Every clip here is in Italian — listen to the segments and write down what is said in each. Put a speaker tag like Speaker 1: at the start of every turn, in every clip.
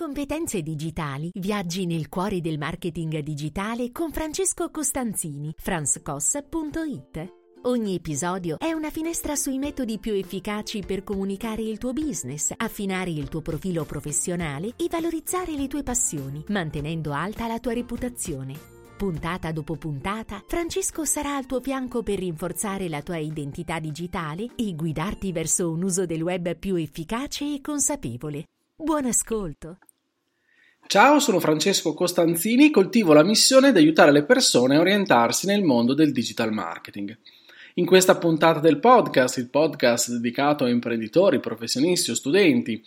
Speaker 1: competenze digitali, viaggi nel cuore del marketing digitale con Francesco Costanzini, franscos.it. Ogni episodio è una finestra sui metodi più efficaci per comunicare il tuo business, affinare il tuo profilo professionale e valorizzare le tue passioni, mantenendo alta la tua reputazione. Puntata dopo puntata, Francesco sarà al tuo fianco per rinforzare la tua identità digitale e guidarti verso un uso del web più efficace e consapevole. Buon ascolto!
Speaker 2: Ciao, sono Francesco Costanzini, coltivo la missione di aiutare le persone a orientarsi nel mondo del digital marketing. In questa puntata del podcast, il podcast dedicato a imprenditori, professionisti o studenti,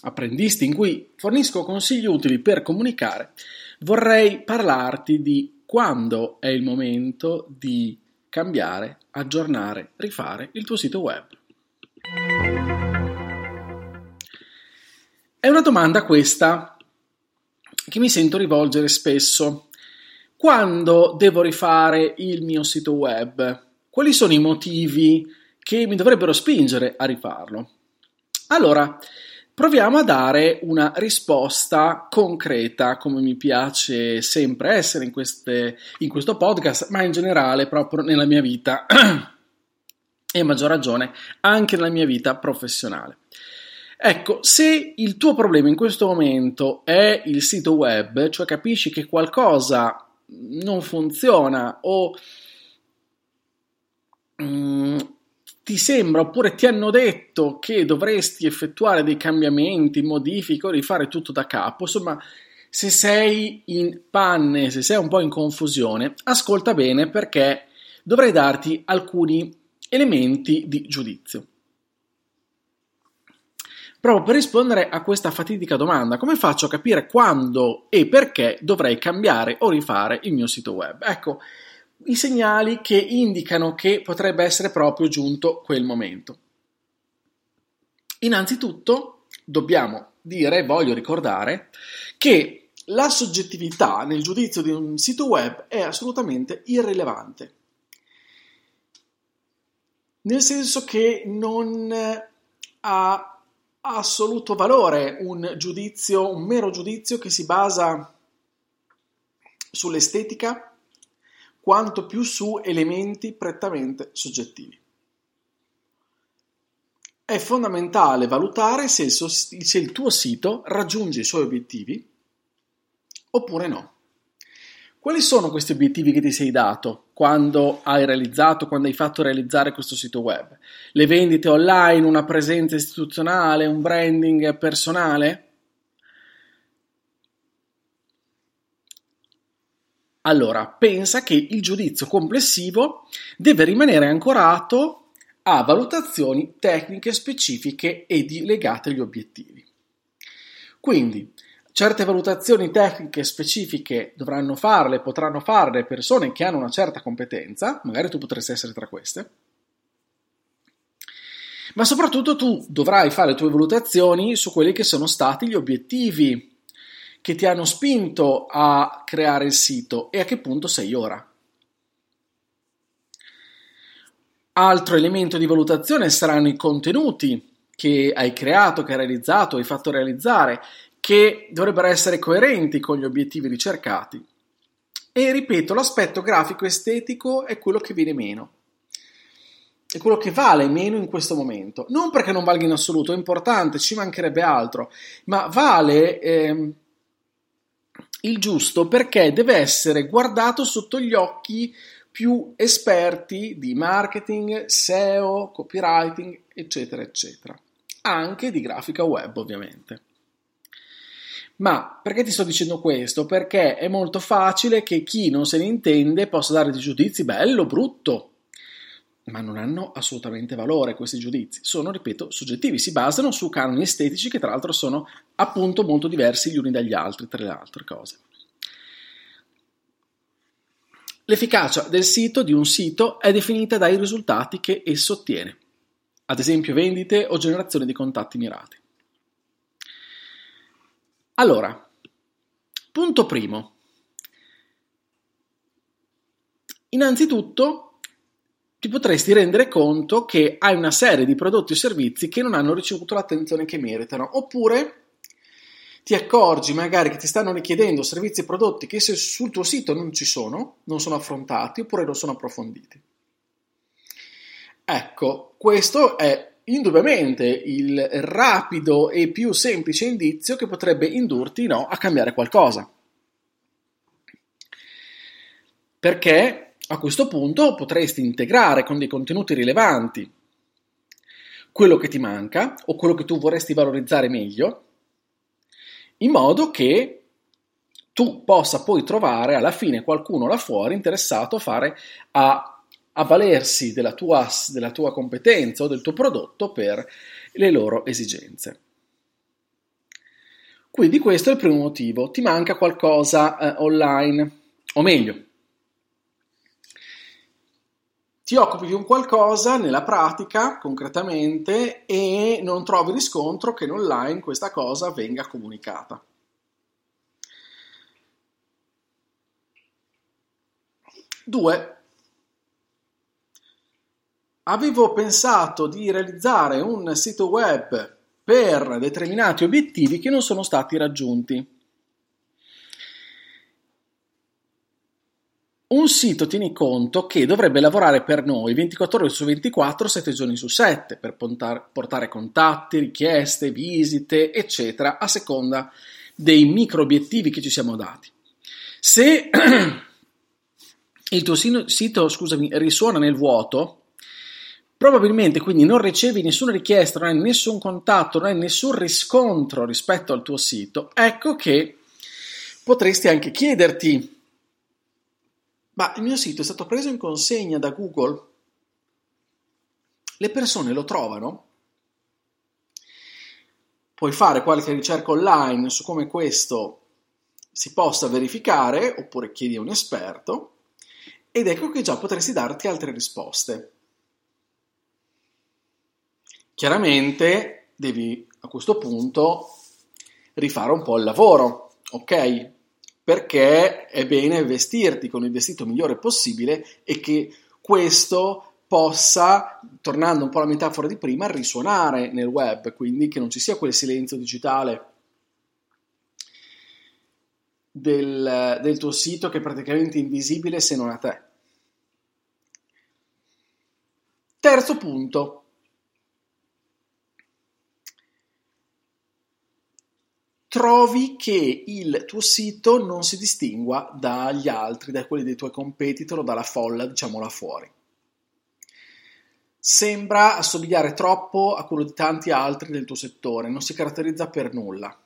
Speaker 2: apprendisti, in cui fornisco consigli utili per comunicare, vorrei parlarti di quando è il momento di cambiare, aggiornare, rifare il tuo sito web. È una domanda questa che mi sento rivolgere spesso. Quando devo rifare il mio sito web? Quali sono i motivi che mi dovrebbero spingere a rifarlo? Allora, proviamo a dare una risposta concreta, come mi piace sempre essere in, queste, in questo podcast, ma in generale proprio nella mia vita e a maggior ragione anche nella mia vita professionale. Ecco, se il tuo problema in questo momento è il sito web, cioè capisci che qualcosa non funziona o Mm, ti sembra oppure ti hanno detto che dovresti effettuare dei cambiamenti, modifiche o rifare tutto da capo, insomma, se sei in panne, se sei un po' in confusione, ascolta bene perché dovrei darti alcuni elementi di giudizio. Proprio per rispondere a questa fatidica domanda, come faccio a capire quando e perché dovrei cambiare o rifare il mio sito web? Ecco, i segnali che indicano che potrebbe essere proprio giunto quel momento. Innanzitutto dobbiamo dire, voglio ricordare, che la soggettività nel giudizio di un sito web è assolutamente irrilevante. Nel senso che non ha assoluto valore un giudizio, un mero giudizio che si basa sull'estetica, quanto più su elementi prettamente soggettivi. È fondamentale valutare se il, se il tuo sito raggiunge i suoi obiettivi oppure no. Quali sono questi obiettivi che ti sei dato quando hai realizzato, quando hai fatto realizzare questo sito web? Le vendite online, una presenza istituzionale, un branding personale? allora pensa che il giudizio complessivo deve rimanere ancorato a valutazioni tecniche specifiche e legate agli obiettivi. Quindi, certe valutazioni tecniche specifiche dovranno farle, potranno farle persone che hanno una certa competenza, magari tu potresti essere tra queste, ma soprattutto tu dovrai fare le tue valutazioni su quelli che sono stati gli obiettivi che ti hanno spinto a creare il sito e a che punto sei ora. Altro elemento di valutazione saranno i contenuti che hai creato, che hai realizzato, hai fatto realizzare, che dovrebbero essere coerenti con gli obiettivi ricercati. E ripeto, l'aspetto grafico estetico è quello che viene meno. È quello che vale meno in questo momento. Non perché non valga in assoluto, è importante, ci mancherebbe altro, ma vale eh, il giusto perché deve essere guardato sotto gli occhi più esperti di marketing, SEO, copywriting, eccetera, eccetera. Anche di grafica web, ovviamente. Ma perché ti sto dicendo questo? Perché è molto facile che chi non se ne intende possa dare dei giudizi bello, brutto, ma non hanno assolutamente valore questi giudizi. Sono, ripeto, soggettivi, si basano su canoni estetici che tra l'altro sono appunto molto diversi gli uni dagli altri, tra le altre cose. L'efficacia del sito, di un sito, è definita dai risultati che esso ottiene, ad esempio vendite o generazione di contatti mirati. Allora, punto primo. Innanzitutto ti potresti rendere conto che hai una serie di prodotti o servizi che non hanno ricevuto l'attenzione che meritano, oppure ti accorgi magari che ti stanno richiedendo servizi e prodotti che sul tuo sito non ci sono, non sono affrontati oppure non sono approfonditi. Ecco, questo è indubbiamente il rapido e più semplice indizio che potrebbe indurti no, a cambiare qualcosa. Perché a questo punto potresti integrare con dei contenuti rilevanti quello che ti manca o quello che tu vorresti valorizzare meglio, in modo che tu possa poi trovare alla fine qualcuno là fuori interessato a fare a avvalersi della tua, della tua competenza o del tuo prodotto per le loro esigenze. Quindi questo è il primo motivo, ti manca qualcosa eh, online, o meglio, ti occupi di un qualcosa nella pratica, concretamente, e non trovi riscontro che in online questa cosa venga comunicata. Due, avevo pensato di realizzare un sito web per determinati obiettivi che non sono stati raggiunti. Un sito, tieni conto, che dovrebbe lavorare per noi 24 ore su 24, 7 giorni su 7, per portare contatti, richieste, visite, eccetera, a seconda dei micro obiettivi che ci siamo dati. Se il tuo sito, scusami, risuona nel vuoto, Probabilmente quindi non ricevi nessuna richiesta, non hai nessun contatto, non hai nessun riscontro rispetto al tuo sito. Ecco che potresti anche chiederti, ma il mio sito è stato preso in consegna da Google? Le persone lo trovano? Puoi fare qualche ricerca online su come questo si possa verificare, oppure chiedi a un esperto, ed ecco che già potresti darti altre risposte. Chiaramente devi a questo punto rifare un po' il lavoro, ok? Perché è bene vestirti con il vestito migliore possibile e che questo possa, tornando un po' alla metafora di prima, risuonare nel web, quindi che non ci sia quel silenzio digitale del, del tuo sito che è praticamente invisibile se non a te. Terzo punto, trovi che il tuo sito non si distingua dagli altri, da quelli dei tuoi competitor o dalla folla, diciamo là fuori. Sembra assomigliare troppo a quello di tanti altri del tuo settore, non si caratterizza per nulla.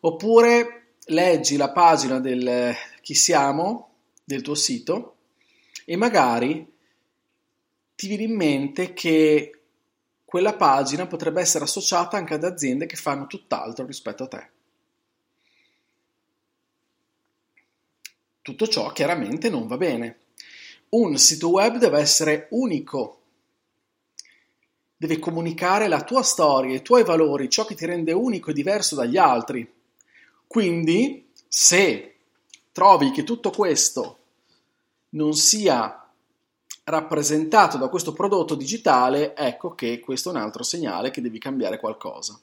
Speaker 2: Oppure leggi la pagina del chi siamo del tuo sito e magari ti viene in mente che quella pagina potrebbe essere associata anche ad aziende che fanno tutt'altro rispetto a te. Tutto ciò chiaramente non va bene. Un sito web deve essere unico, deve comunicare la tua storia, i tuoi valori, ciò che ti rende unico e diverso dagli altri. Quindi, se trovi che tutto questo non sia rappresentato da questo prodotto digitale, ecco che questo è un altro segnale che devi cambiare qualcosa.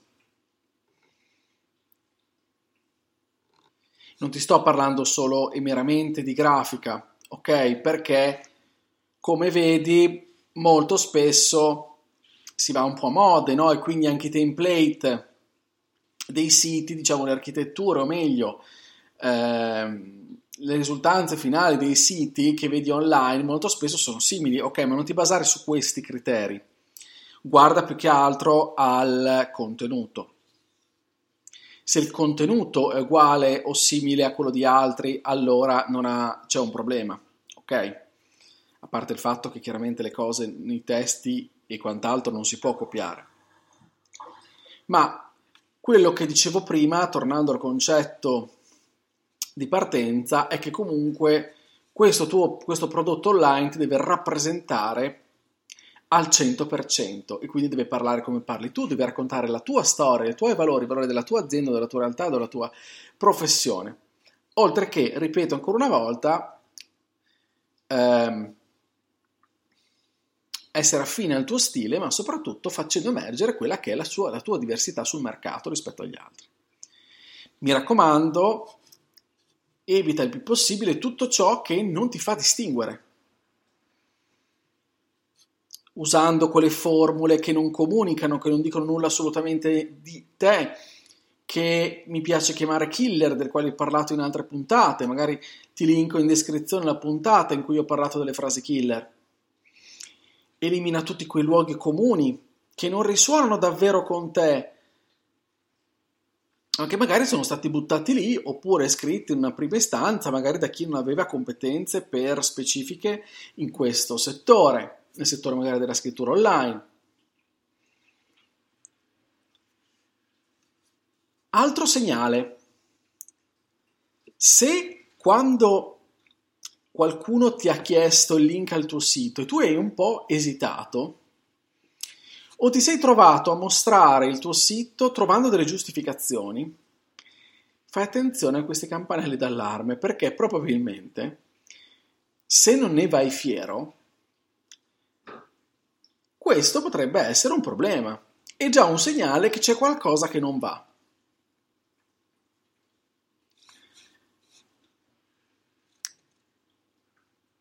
Speaker 2: Non ti sto parlando solo e meramente di grafica, ok? Perché come vedi molto spesso si va un po' a mode, no? E quindi anche i template dei siti, diciamo le architetture, o meglio, ehm, le risultanze finali dei siti che vedi online molto spesso sono simili, ok, ma non ti basare su questi criteri. Guarda più che altro al contenuto. Se il contenuto è uguale o simile a quello di altri, allora ha, c'è un problema, ok? A parte il fatto che chiaramente le cose nei testi e quant'altro non si può copiare. Ma quello che dicevo prima, tornando al concetto di partenza è che comunque questo tuo questo prodotto online ti deve rappresentare al 100% e quindi deve parlare come parli tu, deve raccontare la tua storia, i tuoi valori, i valori della tua azienda, della tua realtà, della tua professione. Oltre che, ripeto ancora una volta, ehm, essere affine al tuo stile, ma soprattutto facendo emergere quella che è la, sua, la tua diversità sul mercato rispetto agli altri. Mi raccomando, evita il più possibile tutto ciò che non ti fa distinguere. Usando quelle formule che non comunicano, che non dicono nulla assolutamente di te, che mi piace chiamare killer, del quale ho parlato in altre puntate, magari ti linko in descrizione la puntata in cui ho parlato delle frasi killer. Elimina tutti quei luoghi comuni che non risuonano davvero con te, anche magari sono stati buttati lì oppure scritti in una prima istanza, magari da chi non aveva competenze per specifiche in questo settore, nel settore magari della scrittura online. Altro segnale. Se quando qualcuno ti ha chiesto il link al tuo sito e tu hai un po' esitato, o ti sei trovato a mostrare il tuo sito trovando delle giustificazioni, fai attenzione a questi campanelli d'allarme perché probabilmente se non ne vai fiero, questo potrebbe essere un problema. È già un segnale che c'è qualcosa che non va.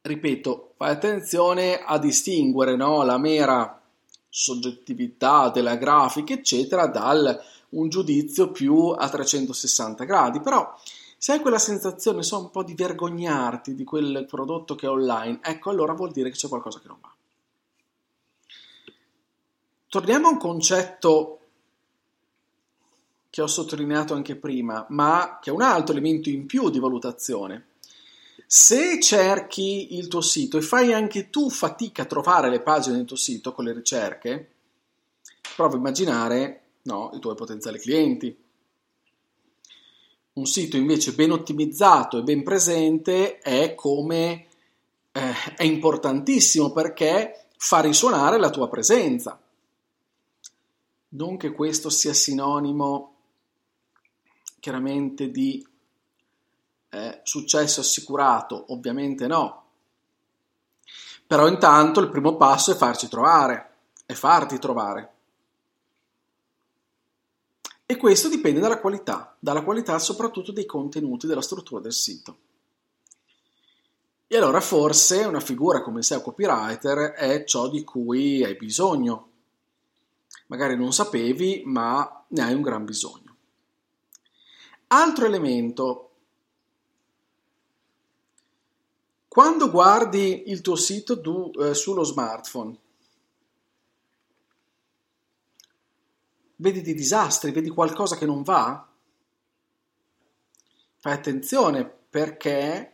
Speaker 2: ripeto, fai attenzione a distinguere no, la mera soggettività della grafica, eccetera, dal un giudizio più a 360 gradi. Però se hai quella sensazione, so, un po' di vergognarti di quel prodotto che è online, ecco, allora vuol dire che c'è qualcosa che non va. Torniamo a un concetto che ho sottolineato anche prima, ma che è un altro elemento in più di valutazione se cerchi il tuo sito e fai anche tu fatica a trovare le pagine del tuo sito con le ricerche, prova a immaginare no, i tuoi potenziali clienti. Un sito invece ben ottimizzato e ben presente è come eh, è importantissimo perché fa risuonare la tua presenza. Non che questo sia sinonimo chiaramente di eh, successo assicurato? Ovviamente no. Però intanto il primo passo è farci trovare, è farti trovare. E questo dipende dalla qualità, dalla qualità soprattutto dei contenuti, della struttura del sito. E allora forse una figura come SEO copywriter è ciò di cui hai bisogno. Magari non sapevi, ma ne hai un gran bisogno. Altro elemento Quando guardi il tuo sito tu, eh, sullo smartphone, vedi dei disastri, vedi qualcosa che non va? Fai attenzione perché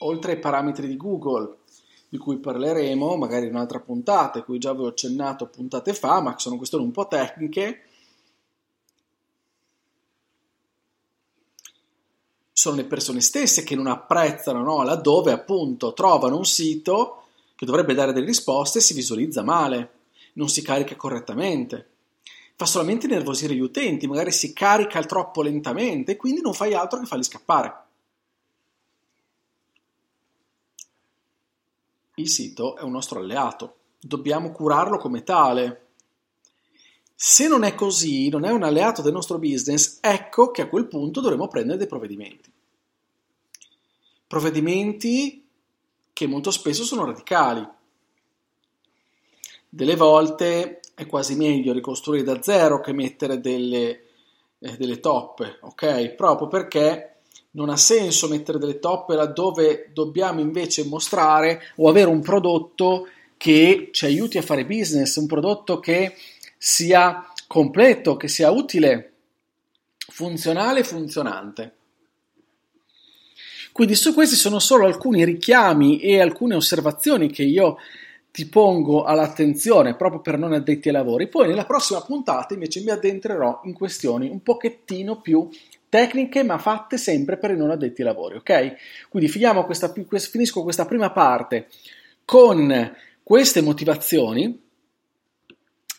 Speaker 2: oltre ai parametri di Google, di cui parleremo magari in un'altra puntata, cui già avevo accennato puntate fa, ma sono questioni un po' tecniche, sono le persone stesse che non apprezzano, no? laddove appunto trovano un sito che dovrebbe dare delle risposte e si visualizza male, non si carica correttamente, fa solamente nervosire gli utenti, magari si carica troppo lentamente quindi non fai altro che farli scappare. Il sito è un nostro alleato, dobbiamo curarlo come tale. Se non è così, non è un alleato del nostro business, ecco che a quel punto dovremo prendere dei provvedimenti. Provvedimenti che molto spesso sono radicali. Delle volte è quasi meglio ricostruire da zero che mettere delle, eh, delle toppe, ok? Proprio perché non ha senso mettere delle toppe laddove dobbiamo invece mostrare o avere un prodotto che ci aiuti a fare business, un prodotto che sia completo, che sia utile, funzionale e funzionante. Quindi su questi sono solo alcuni richiami e alcune osservazioni che io ti pongo all'attenzione proprio per non addetti ai lavori. Poi nella prossima puntata invece mi addentrerò in questioni un pochettino più tecniche ma fatte sempre per i non addetti ai lavori, ok? Quindi questa, finisco questa prima parte con queste motivazioni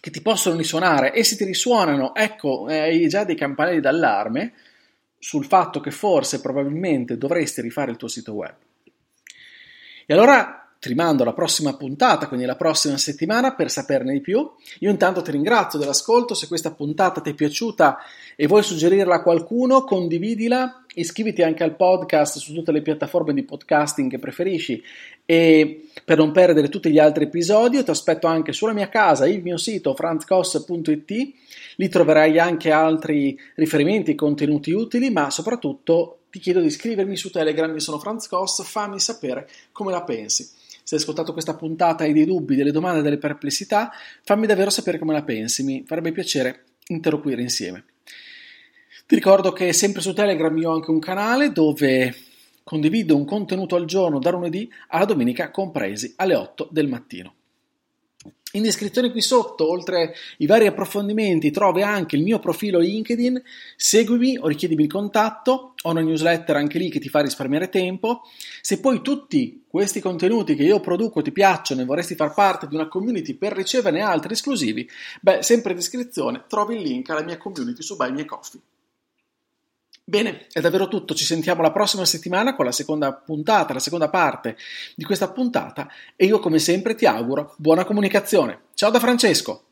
Speaker 2: che ti possono risuonare e se ti risuonano, ecco, hai già dei campanelli d'allarme sul fatto che forse probabilmente dovresti rifare il tuo sito web. E allora ti rimando alla prossima puntata, quindi la prossima settimana per saperne di più. Io intanto ti ringrazio dell'ascolto, se questa puntata ti è piaciuta e vuoi suggerirla a qualcuno, condividila, iscriviti anche al podcast su tutte le piattaforme di podcasting che preferisci. E per non perdere tutti gli altri episodi ti aspetto anche sulla mia casa, il mio sito franzcos.it, lì troverai anche altri riferimenti, contenuti utili, ma soprattutto ti chiedo di iscrivermi su Telegram, io sono Franz Koss, fammi sapere come la pensi. Se hai ascoltato questa puntata e hai dei dubbi, delle domande, delle perplessità, fammi davvero sapere come la pensi, mi farebbe piacere interloquire insieme. Ti ricordo che sempre su Telegram io ho anche un canale dove condivido un contenuto al giorno da lunedì alla domenica compresi alle 8 del mattino. In descrizione qui sotto, oltre i vari approfondimenti, trovi anche il mio profilo LinkedIn, seguimi o richiedimi il contatto, ho una newsletter anche lì che ti fa risparmiare tempo. Se poi tutti questi contenuti che io produco ti piacciono e vorresti far parte di una community per riceverne altri esclusivi, beh, sempre in descrizione trovi il link alla mia community su Buy Me Coffee. Bene, è davvero tutto, ci sentiamo la prossima settimana con la seconda puntata, la seconda parte di questa puntata e io come sempre ti auguro buona comunicazione. Ciao da Francesco!